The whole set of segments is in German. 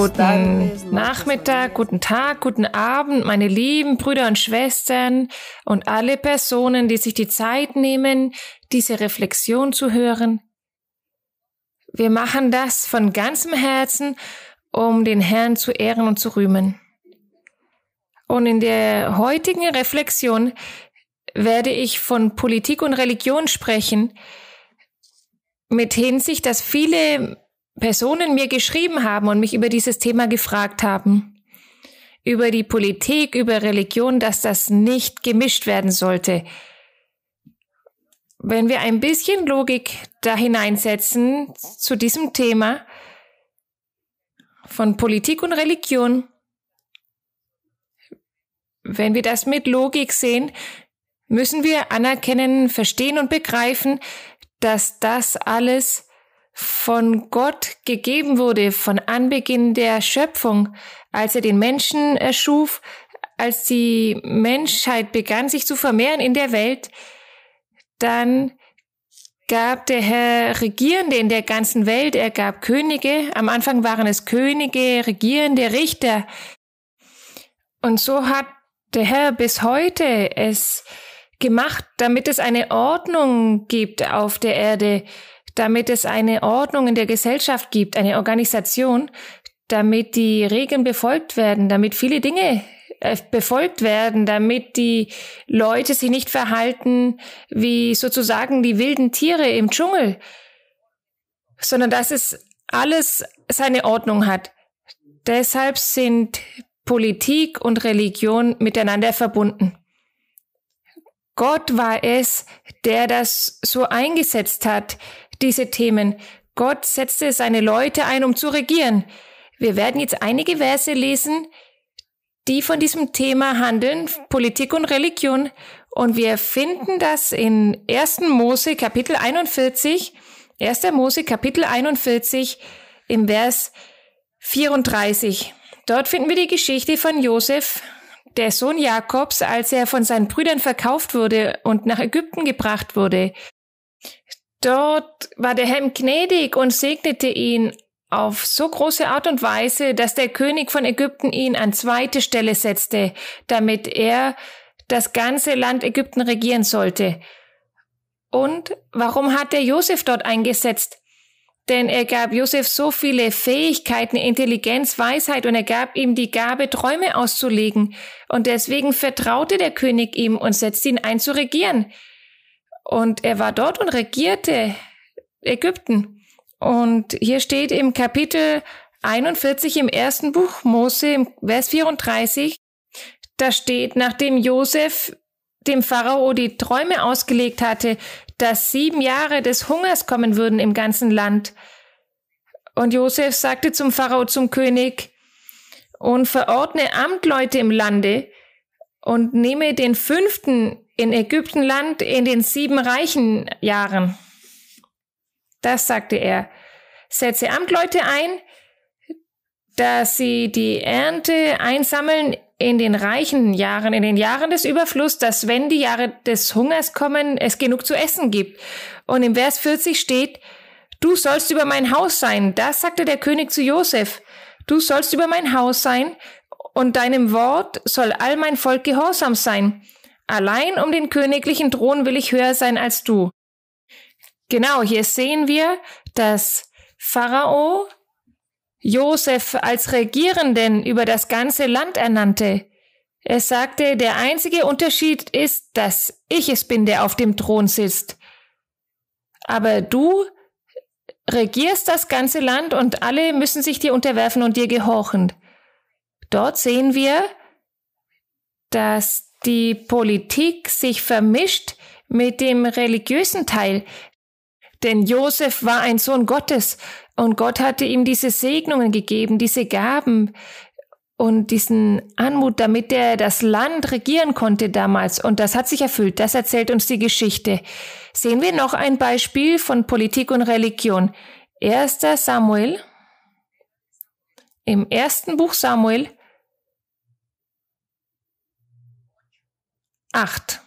Guten Nachmittag, guten Tag, guten Abend, meine lieben Brüder und Schwestern und alle Personen, die sich die Zeit nehmen, diese Reflexion zu hören. Wir machen das von ganzem Herzen, um den Herrn zu ehren und zu rühmen. Und in der heutigen Reflexion werde ich von Politik und Religion sprechen, mit Hinsicht, dass viele Personen mir geschrieben haben und mich über dieses Thema gefragt haben. Über die Politik, über Religion, dass das nicht gemischt werden sollte. Wenn wir ein bisschen Logik da hineinsetzen zu diesem Thema von Politik und Religion, wenn wir das mit Logik sehen, müssen wir anerkennen, verstehen und begreifen, dass das alles von Gott gegeben wurde, von Anbeginn der Schöpfung, als er den Menschen erschuf, als die Menschheit begann sich zu vermehren in der Welt, dann gab der Herr Regierende in der ganzen Welt, er gab Könige, am Anfang waren es Könige, Regierende, Richter. Und so hat der Herr bis heute es gemacht, damit es eine Ordnung gibt auf der Erde, damit es eine Ordnung in der Gesellschaft gibt, eine Organisation, damit die Regeln befolgt werden, damit viele Dinge äh, befolgt werden, damit die Leute sich nicht verhalten wie sozusagen die wilden Tiere im Dschungel, sondern dass es alles seine Ordnung hat. Deshalb sind Politik und Religion miteinander verbunden. Gott war es, der das so eingesetzt hat, diese Themen. Gott setzte seine Leute ein, um zu regieren. Wir werden jetzt einige Verse lesen, die von diesem Thema handeln, Politik und Religion. Und wir finden das in 1. Mose Kapitel 41, 1. Mose Kapitel 41 im Vers 34. Dort finden wir die Geschichte von Josef, der Sohn Jakobs, als er von seinen Brüdern verkauft wurde und nach Ägypten gebracht wurde. Dort war der Herr gnädig und segnete ihn auf so große Art und Weise, dass der König von Ägypten ihn an zweite Stelle setzte, damit er das ganze Land Ägypten regieren sollte. Und warum hat er Josef dort eingesetzt? Denn er gab Josef so viele Fähigkeiten, Intelligenz, Weisheit und er gab ihm die Gabe, Träume auszulegen. Und deswegen vertraute der König ihm und setzte ihn ein zu regieren. Und er war dort und regierte Ägypten. Und hier steht im Kapitel 41 im ersten Buch Mose, im Vers 34, da steht, nachdem Josef dem Pharao die Träume ausgelegt hatte, dass sieben Jahre des Hungers kommen würden im ganzen Land. Und Josef sagte zum Pharao, zum König, und verordne Amtleute im Lande und nehme den fünften in Ägyptenland in den sieben reichen Jahren. Das sagte er. Setze Amtleute ein, dass sie die Ernte einsammeln in den reichen Jahren, in den Jahren des Überflusses, dass wenn die Jahre des Hungers kommen, es genug zu essen gibt. Und im Vers 40 steht, du sollst über mein Haus sein. Das sagte der König zu Josef. Du sollst über mein Haus sein und deinem Wort soll all mein Volk gehorsam sein. Allein um den königlichen Thron will ich höher sein als du. Genau, hier sehen wir, dass Pharao Josef als Regierenden über das ganze Land ernannte. Er sagte, der einzige Unterschied ist, dass ich es bin, der auf dem Thron sitzt. Aber du regierst das ganze Land und alle müssen sich dir unterwerfen und dir gehorchen. Dort sehen wir, dass die Politik sich vermischt mit dem religiösen Teil. Denn Josef war ein Sohn Gottes und Gott hatte ihm diese Segnungen gegeben, diese Gaben und diesen Anmut, damit er das Land regieren konnte damals. Und das hat sich erfüllt. Das erzählt uns die Geschichte. Sehen wir noch ein Beispiel von Politik und Religion. Erster Samuel. Im ersten Buch Samuel 8.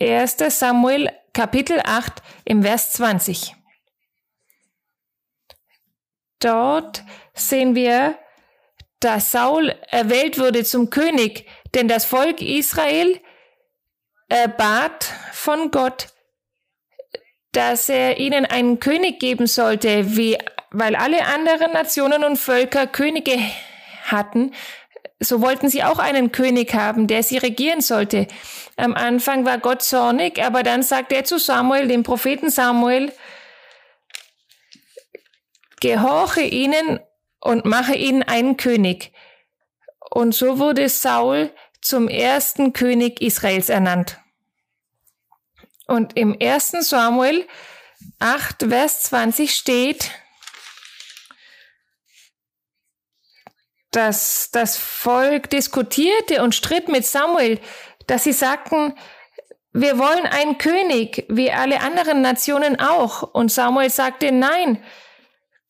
1. Samuel Kapitel 8 im Vers 20. dort sehen wir, dass Saul erwählt wurde zum König, denn das Volk Israel erbat von Gott, dass er ihnen einen König geben sollte, wie, weil alle anderen Nationen und Völker Könige hatten, so wollten sie auch einen König haben, der sie regieren sollte. Am Anfang war Gott zornig, aber dann sagte er zu Samuel, dem Propheten Samuel, gehorche ihnen und mache ihnen einen König. Und so wurde Saul zum ersten König Israels ernannt. Und im 1. Samuel 8, Vers 20 steht, dass das Volk diskutierte und stritt mit Samuel, dass sie sagten, wir wollen einen König, wie alle anderen Nationen auch. Und Samuel sagte, nein,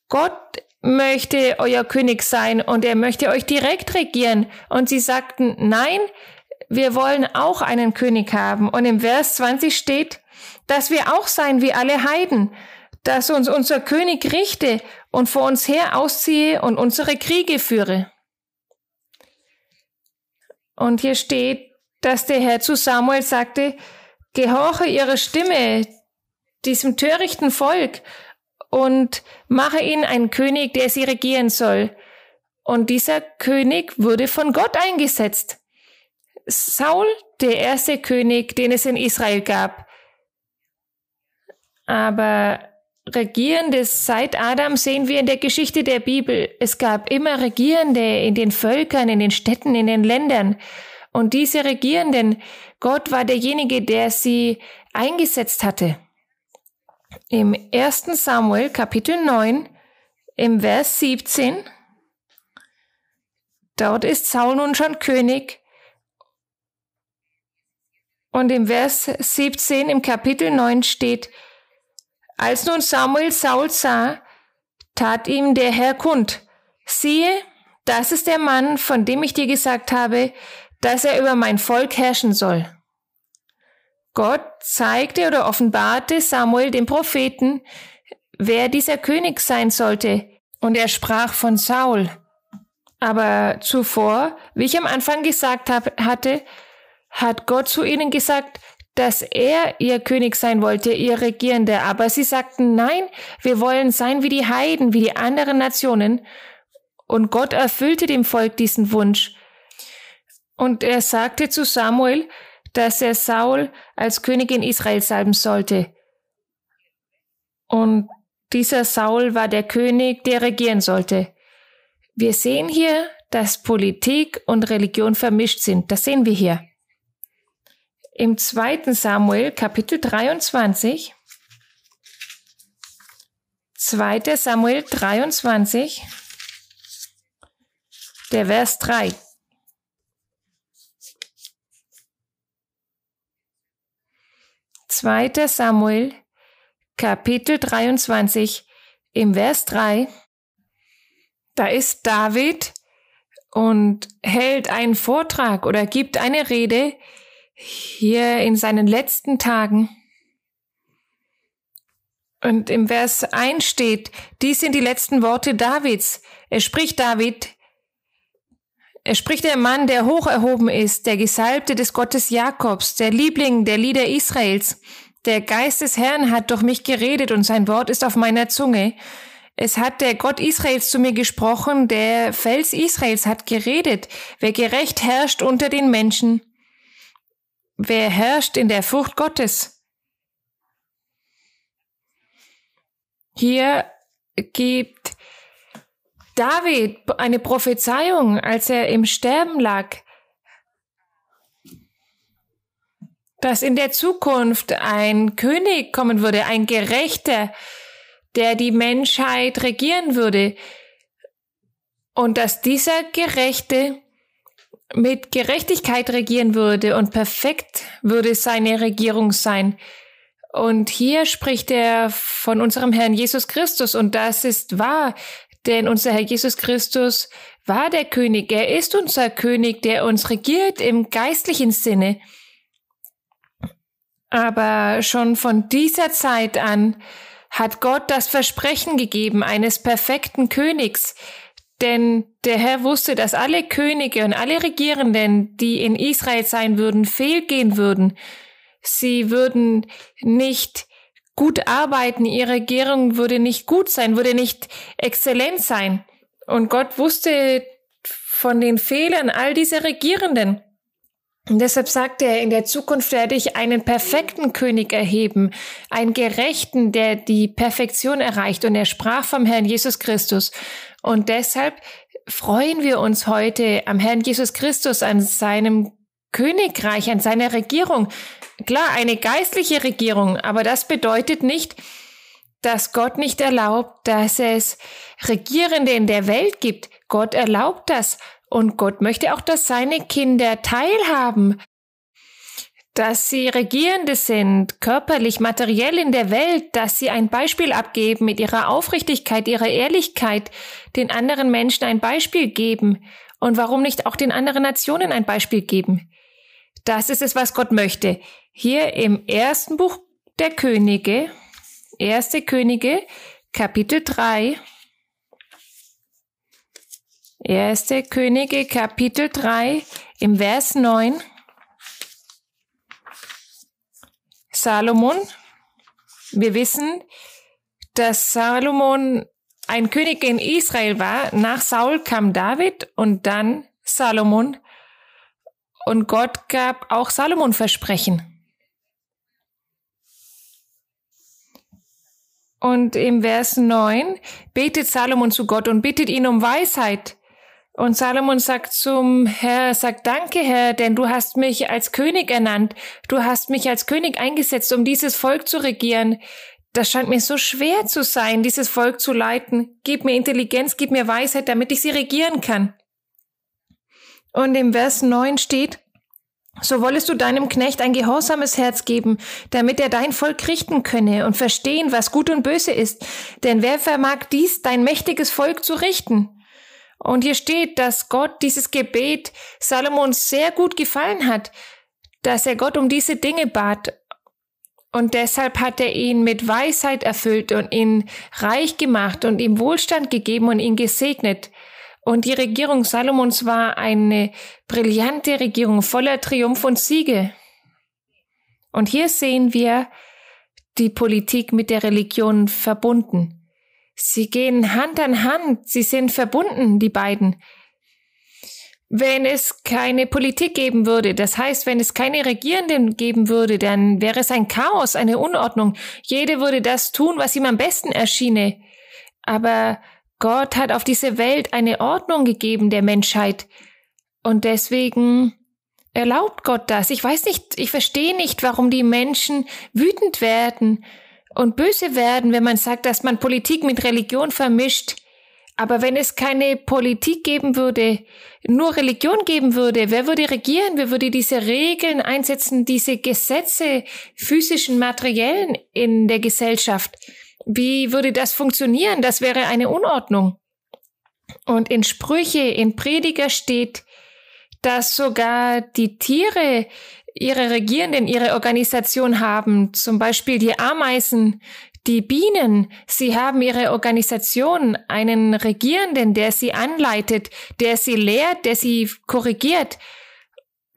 Gott möchte euer König sein und er möchte euch direkt regieren. Und sie sagten, nein, wir wollen auch einen König haben. Und im Vers 20 steht, dass wir auch sein wie alle Heiden, dass uns unser König richte und vor uns her ausziehe und unsere Kriege führe. Und hier steht, dass der Herr zu Samuel sagte, gehorche ihre Stimme diesem törichten Volk und mache ihnen einen König, der sie regieren soll. Und dieser König wurde von Gott eingesetzt. Saul, der erste König, den es in Israel gab. Aber Regierende seit Adam sehen wir in der Geschichte der Bibel. Es gab immer Regierende in den Völkern, in den Städten, in den Ländern. Und diese Regierenden, Gott war derjenige, der sie eingesetzt hatte. Im 1. Samuel Kapitel 9, im Vers 17, dort ist Saul nun schon König. Und im Vers 17 im Kapitel 9 steht, als nun Samuel Saul sah, tat ihm der Herr kund, siehe, das ist der Mann, von dem ich dir gesagt habe, dass er über mein Volk herrschen soll. Gott zeigte oder offenbarte Samuel dem Propheten, wer dieser König sein sollte, und er sprach von Saul. Aber zuvor, wie ich am Anfang gesagt hab, hatte, hat Gott zu ihnen gesagt, dass er ihr König sein wollte, ihr Regierender. Aber sie sagten, nein, wir wollen sein wie die Heiden, wie die anderen Nationen. Und Gott erfüllte dem Volk diesen Wunsch. Und er sagte zu Samuel, dass er Saul als Königin Israel salben sollte. Und dieser Saul war der König, der regieren sollte. Wir sehen hier, dass Politik und Religion vermischt sind. Das sehen wir hier. Im 2. Samuel Kapitel 23, 2. Samuel 23, der Vers 3. Zweiter Samuel, Kapitel 23, im Vers 3. Da ist David und hält einen Vortrag oder gibt eine Rede, hier in seinen letzten Tagen. Und im Vers 1 steht, dies sind die letzten Worte Davids. Er spricht David, er spricht der Mann, der hoch erhoben ist, der Gesalbte des Gottes Jakobs, der Liebling der Lieder Israels. Der Geist des Herrn hat durch mich geredet und sein Wort ist auf meiner Zunge. Es hat der Gott Israels zu mir gesprochen, der Fels Israels hat geredet. Wer gerecht herrscht unter den Menschen, Wer herrscht in der Furcht Gottes? Hier gibt David eine Prophezeiung, als er im Sterben lag, dass in der Zukunft ein König kommen würde, ein Gerechter, der die Menschheit regieren würde, und dass dieser Gerechte mit Gerechtigkeit regieren würde und perfekt würde seine Regierung sein. Und hier spricht er von unserem Herrn Jesus Christus und das ist wahr, denn unser Herr Jesus Christus war der König, er ist unser König, der uns regiert im geistlichen Sinne. Aber schon von dieser Zeit an hat Gott das Versprechen gegeben eines perfekten Königs, denn der Herr wusste, dass alle Könige und alle Regierenden, die in Israel sein würden, fehlgehen würden. Sie würden nicht gut arbeiten, ihre Regierung würde nicht gut sein, würde nicht exzellent sein. Und Gott wusste von den Fehlern all dieser Regierenden. Und deshalb sagte er, in der Zukunft werde ich einen perfekten König erheben, einen Gerechten, der die Perfektion erreicht. Und er sprach vom Herrn Jesus Christus. Und deshalb freuen wir uns heute am Herrn Jesus Christus, an seinem Königreich, an seiner Regierung. Klar, eine geistliche Regierung, aber das bedeutet nicht, dass Gott nicht erlaubt, dass es Regierende in der Welt gibt. Gott erlaubt das. Und Gott möchte auch, dass seine Kinder teilhaben, dass sie Regierende sind, körperlich, materiell in der Welt, dass sie ein Beispiel abgeben mit ihrer Aufrichtigkeit, ihrer Ehrlichkeit, den anderen Menschen ein Beispiel geben und warum nicht auch den anderen Nationen ein Beispiel geben. Das ist es, was Gott möchte. Hier im ersten Buch der Könige, erste Könige, Kapitel 3, Erste Könige Kapitel 3 im Vers 9. Salomon. Wir wissen, dass Salomon ein König in Israel war. Nach Saul kam David und dann Salomon. Und Gott gab auch Salomon Versprechen. Und im Vers 9 betet Salomon zu Gott und bittet ihn um Weisheit. Und Salomon sagt zum Herr, sagt Danke, Herr, denn du hast mich als König ernannt. Du hast mich als König eingesetzt, um dieses Volk zu regieren. Das scheint mir so schwer zu sein, dieses Volk zu leiten. Gib mir Intelligenz, gib mir Weisheit, damit ich sie regieren kann. Und im Vers 9 steht, so wollest du deinem Knecht ein gehorsames Herz geben, damit er dein Volk richten könne und verstehen, was gut und böse ist. Denn wer vermag dies, dein mächtiges Volk zu richten? Und hier steht, dass Gott dieses Gebet Salomons sehr gut gefallen hat, dass er Gott um diese Dinge bat. Und deshalb hat er ihn mit Weisheit erfüllt und ihn reich gemacht und ihm Wohlstand gegeben und ihn gesegnet. Und die Regierung Salomons war eine brillante Regierung voller Triumph und Siege. Und hier sehen wir die Politik mit der Religion verbunden. Sie gehen Hand an Hand, sie sind verbunden, die beiden. Wenn es keine Politik geben würde, das heißt, wenn es keine Regierenden geben würde, dann wäre es ein Chaos, eine Unordnung. Jede würde das tun, was ihm am besten erschiene. Aber Gott hat auf diese Welt eine Ordnung gegeben der Menschheit. Und deswegen erlaubt Gott das. Ich weiß nicht, ich verstehe nicht, warum die Menschen wütend werden und böse werden, wenn man sagt, dass man Politik mit Religion vermischt. Aber wenn es keine Politik geben würde, nur Religion geben würde, wer würde regieren? Wer würde diese Regeln einsetzen, diese Gesetze, physischen, materiellen in der Gesellschaft? Wie würde das funktionieren? Das wäre eine Unordnung. Und in Sprüche, in Prediger steht, dass sogar die Tiere ihre Regierenden, ihre Organisation haben, zum Beispiel die Ameisen, die Bienen, sie haben ihre Organisation, einen Regierenden, der sie anleitet, der sie lehrt, der sie korrigiert,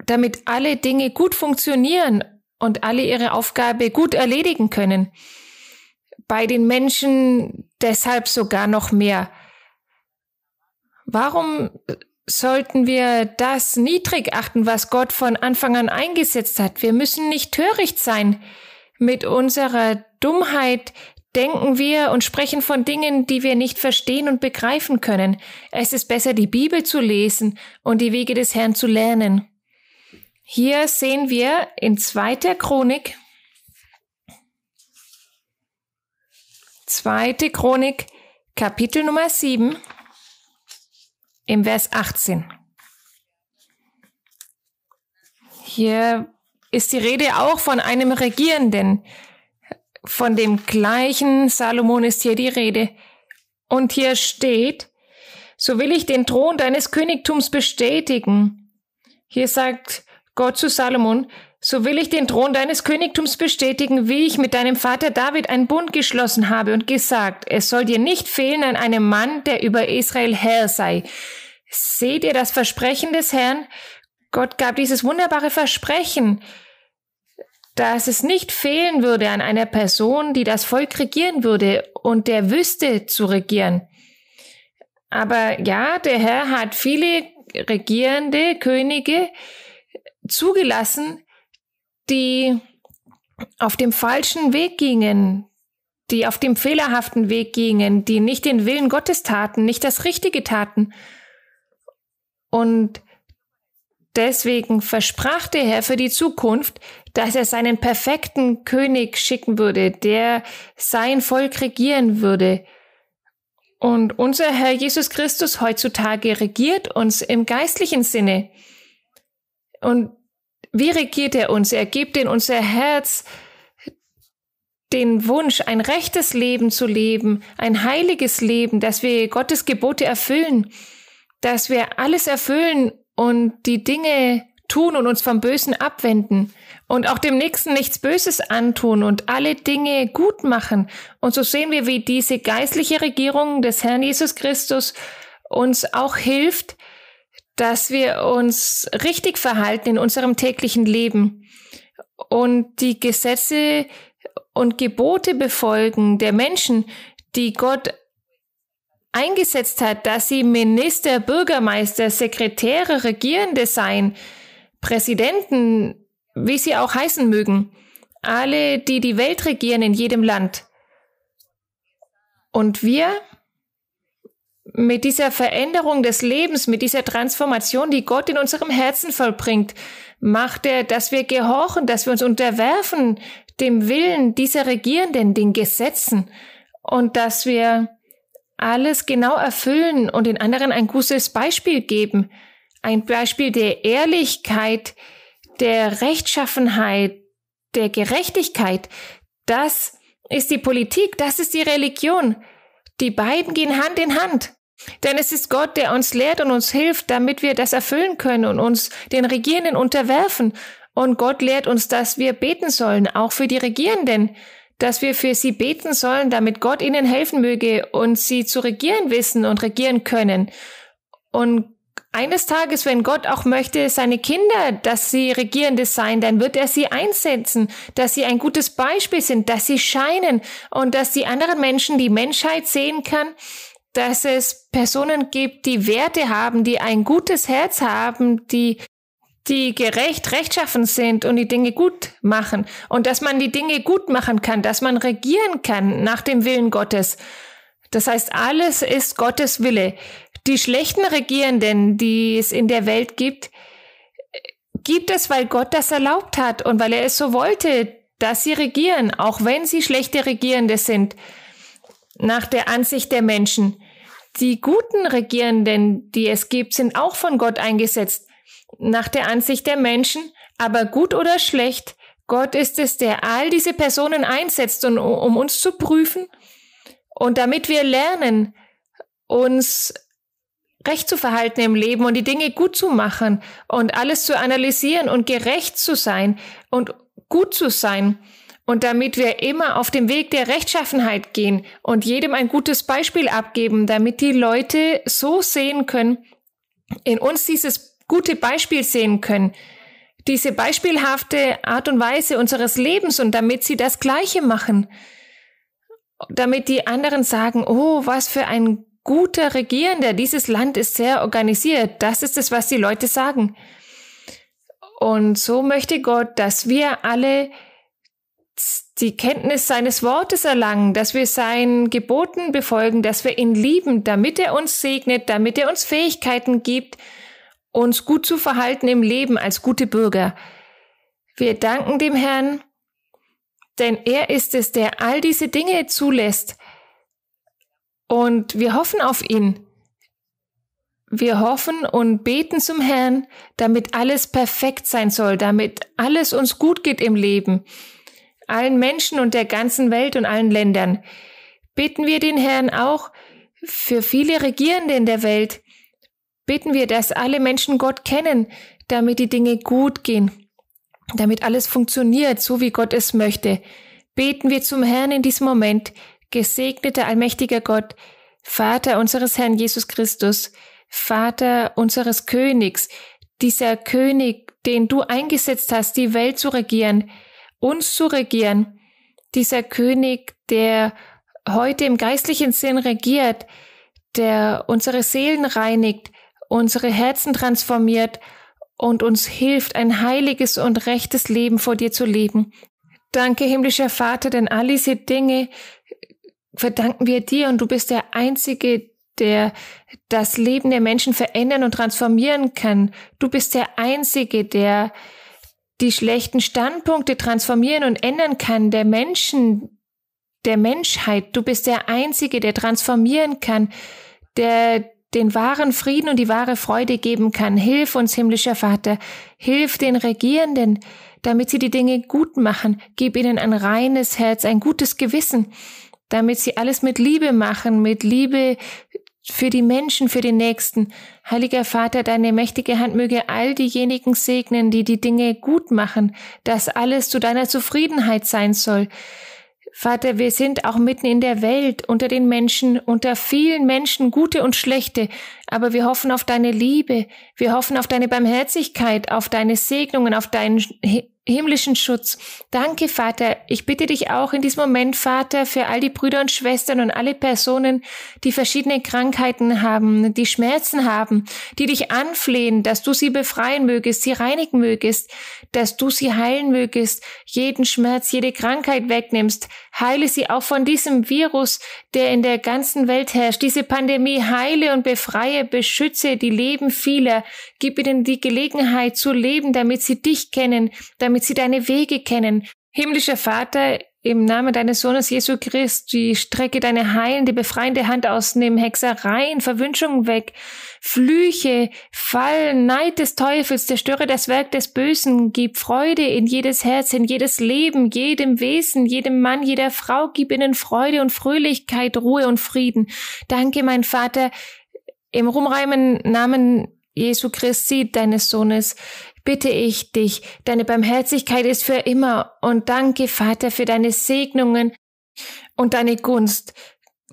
damit alle Dinge gut funktionieren und alle ihre Aufgabe gut erledigen können. Bei den Menschen deshalb sogar noch mehr. Warum sollten wir das niedrig achten, was Gott von Anfang an eingesetzt hat. Wir müssen nicht töricht sein. Mit unserer Dummheit denken wir und sprechen von Dingen, die wir nicht verstehen und begreifen können. Es ist besser, die Bibel zu lesen und die Wege des Herrn zu lernen. Hier sehen wir in zweiter Chronik, zweite Chronik, Kapitel Nummer 7, im Vers 18. Hier ist die Rede auch von einem Regierenden. Von dem gleichen Salomon ist hier die Rede. Und hier steht, so will ich den Thron deines Königtums bestätigen. Hier sagt Gott zu Salomon, so will ich den Thron deines Königtums bestätigen, wie ich mit deinem Vater David einen Bund geschlossen habe und gesagt, es soll dir nicht fehlen an einem Mann, der über Israel Herr sei. Seht ihr das Versprechen des Herrn? Gott gab dieses wunderbare Versprechen, dass es nicht fehlen würde an einer Person, die das Volk regieren würde und der wüsste zu regieren. Aber ja, der Herr hat viele regierende Könige zugelassen, die auf dem falschen Weg gingen, die auf dem fehlerhaften Weg gingen, die nicht den Willen Gottes taten, nicht das Richtige taten. Und deswegen versprach der Herr für die Zukunft, dass er seinen perfekten König schicken würde, der sein Volk regieren würde. Und unser Herr Jesus Christus heutzutage regiert uns im geistlichen Sinne. Und wie regiert er uns? Er gibt in unser Herz den Wunsch, ein rechtes Leben zu leben, ein heiliges Leben, dass wir Gottes Gebote erfüllen, dass wir alles erfüllen und die Dinge tun und uns vom Bösen abwenden und auch dem Nächsten nichts Böses antun und alle Dinge gut machen. Und so sehen wir, wie diese geistliche Regierung des Herrn Jesus Christus uns auch hilft, dass wir uns richtig verhalten in unserem täglichen Leben und die Gesetze und Gebote befolgen der Menschen, die Gott eingesetzt hat, dass sie Minister, Bürgermeister, Sekretäre, Regierende seien, Präsidenten, wie sie auch heißen mögen, alle, die die Welt regieren in jedem Land. Und wir mit dieser Veränderung des Lebens, mit dieser Transformation, die Gott in unserem Herzen vollbringt, macht er, dass wir gehorchen, dass wir uns unterwerfen dem Willen dieser Regierenden, den Gesetzen und dass wir alles genau erfüllen und den anderen ein gutes Beispiel geben. Ein Beispiel der Ehrlichkeit, der Rechtschaffenheit, der Gerechtigkeit. Das ist die Politik, das ist die Religion. Die beiden gehen Hand in Hand. Denn es ist Gott, der uns lehrt und uns hilft, damit wir das erfüllen können und uns den Regierenden unterwerfen. Und Gott lehrt uns, dass wir beten sollen, auch für die Regierenden, dass wir für sie beten sollen, damit Gott ihnen helfen möge und sie zu regieren wissen und regieren können. Und eines Tages, wenn Gott auch möchte, seine Kinder, dass sie Regierende sein, dann wird er sie einsetzen, dass sie ein gutes Beispiel sind, dass sie scheinen und dass die anderen Menschen die Menschheit sehen kann, dass es Personen gibt, die Werte haben, die ein gutes Herz haben, die die gerecht, rechtschaffen sind und die Dinge gut machen und dass man die Dinge gut machen kann, dass man regieren kann nach dem Willen Gottes. Das heißt, alles ist Gottes Wille. Die schlechten Regierenden, die es in der Welt gibt, gibt es, weil Gott das erlaubt hat und weil er es so wollte, dass sie regieren, auch wenn sie schlechte Regierende sind, nach der Ansicht der Menschen. Die guten Regierenden, die es gibt, sind auch von Gott eingesetzt, nach der Ansicht der Menschen, aber gut oder schlecht, Gott ist es, der all diese Personen einsetzt, um, um uns zu prüfen und damit wir lernen, uns recht zu verhalten im Leben und die Dinge gut zu machen und alles zu analysieren und gerecht zu sein und gut zu sein. Und damit wir immer auf dem Weg der Rechtschaffenheit gehen und jedem ein gutes Beispiel abgeben, damit die Leute so sehen können, in uns dieses gute Beispiel sehen können, diese beispielhafte Art und Weise unseres Lebens und damit sie das Gleiche machen, damit die anderen sagen, oh, was für ein guter Regierender, dieses Land ist sehr organisiert, das ist es, was die Leute sagen. Und so möchte Gott, dass wir alle die Kenntnis seines Wortes erlangen, dass wir seinen Geboten befolgen, dass wir ihn lieben, damit er uns segnet, damit er uns Fähigkeiten gibt, uns gut zu verhalten im Leben als gute Bürger. Wir danken dem Herrn, denn er ist es, der all diese Dinge zulässt. Und wir hoffen auf ihn. Wir hoffen und beten zum Herrn, damit alles perfekt sein soll, damit alles uns gut geht im Leben, allen Menschen und der ganzen Welt und allen Ländern. Beten wir den Herrn auch für viele Regierende in der Welt, beten wir, dass alle Menschen Gott kennen, damit die Dinge gut gehen damit alles funktioniert, so wie Gott es möchte, beten wir zum Herrn in diesem Moment, gesegneter allmächtiger Gott, Vater unseres Herrn Jesus Christus, Vater unseres Königs, dieser König, den du eingesetzt hast, die Welt zu regieren, uns zu regieren, dieser König, der heute im geistlichen Sinn regiert, der unsere Seelen reinigt, unsere Herzen transformiert und uns hilft, ein heiliges und rechtes Leben vor dir zu leben. Danke, himmlischer Vater, denn all diese Dinge verdanken wir dir und du bist der Einzige, der das Leben der Menschen verändern und transformieren kann. Du bist der Einzige, der die schlechten Standpunkte transformieren und ändern kann, der Menschen, der Menschheit. Du bist der Einzige, der transformieren kann, der den wahren Frieden und die wahre Freude geben kann. Hilf uns, himmlischer Vater. Hilf den Regierenden, damit sie die Dinge gut machen. Gib ihnen ein reines Herz, ein gutes Gewissen, damit sie alles mit Liebe machen, mit Liebe für die Menschen, für den Nächsten. Heiliger Vater, deine mächtige Hand möge all diejenigen segnen, die die Dinge gut machen, dass alles zu deiner Zufriedenheit sein soll. Vater, wir sind auch mitten in der Welt, unter den Menschen, unter vielen Menschen, gute und schlechte, aber wir hoffen auf deine Liebe, wir hoffen auf deine Barmherzigkeit, auf deine Segnungen, auf deinen himmlischen Schutz. Danke, Vater. Ich bitte dich auch in diesem Moment, Vater, für all die Brüder und Schwestern und alle Personen, die verschiedene Krankheiten haben, die Schmerzen haben, die dich anflehen, dass du sie befreien mögest, sie reinigen mögest, dass du sie heilen mögest, jeden Schmerz, jede Krankheit wegnimmst. Heile sie auch von diesem Virus, der in der ganzen Welt herrscht. Diese Pandemie heile und befreie, beschütze die Leben vieler. Gib ihnen die Gelegenheit zu leben, damit sie dich kennen, damit sie deine Wege kennen. Himmlischer Vater, im Namen deines Sohnes Jesu Christi, strecke deine heilende, befreiende Hand aus, nimm Hexereien, Verwünschungen weg, Flüche, Fallen, Neid des Teufels, zerstöre das Werk des Bösen, gib Freude in jedes Herz, in jedes Leben, jedem Wesen, jedem Mann, jeder Frau, gib ihnen Freude und Fröhlichkeit, Ruhe und Frieden. Danke, mein Vater, im rumreimen Namen Jesu Christi, deines Sohnes, bitte ich dich, deine Barmherzigkeit ist für immer und danke, Vater, für deine Segnungen und deine Gunst.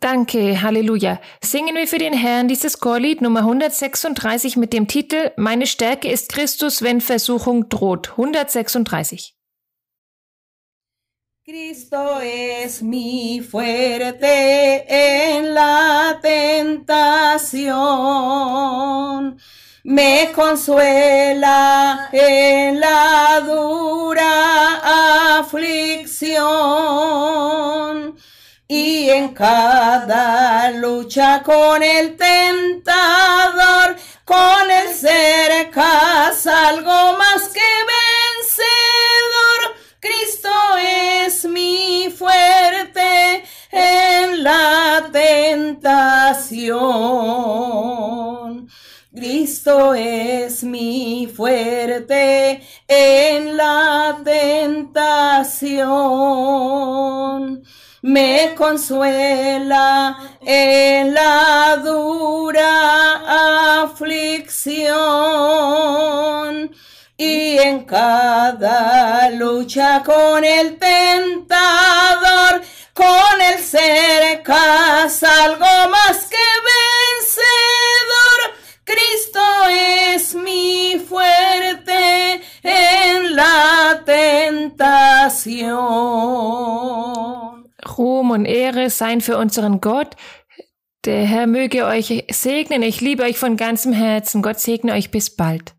Danke, Halleluja. Singen wir für den Herrn dieses Chorlied Nummer 136 mit dem Titel Meine Stärke ist Christus, wenn Versuchung droht. 136. Cristo es mi fuerte en la tentación. Me consuela en la dura aflicción y en cada lucha con el tentador, con el cerca algo más que vencedor. Cristo es mi fuerte en la tentación. Cristo es mi fuerte en la tentación. Me consuela en la dura aflicción y en cada lucha con el tentador, con el cerca algo más tentación. Ruhm und Ehre seien für unseren Gott. Der Herr möge euch segnen. Ich liebe euch von ganzem Herzen. Gott segne euch bis bald.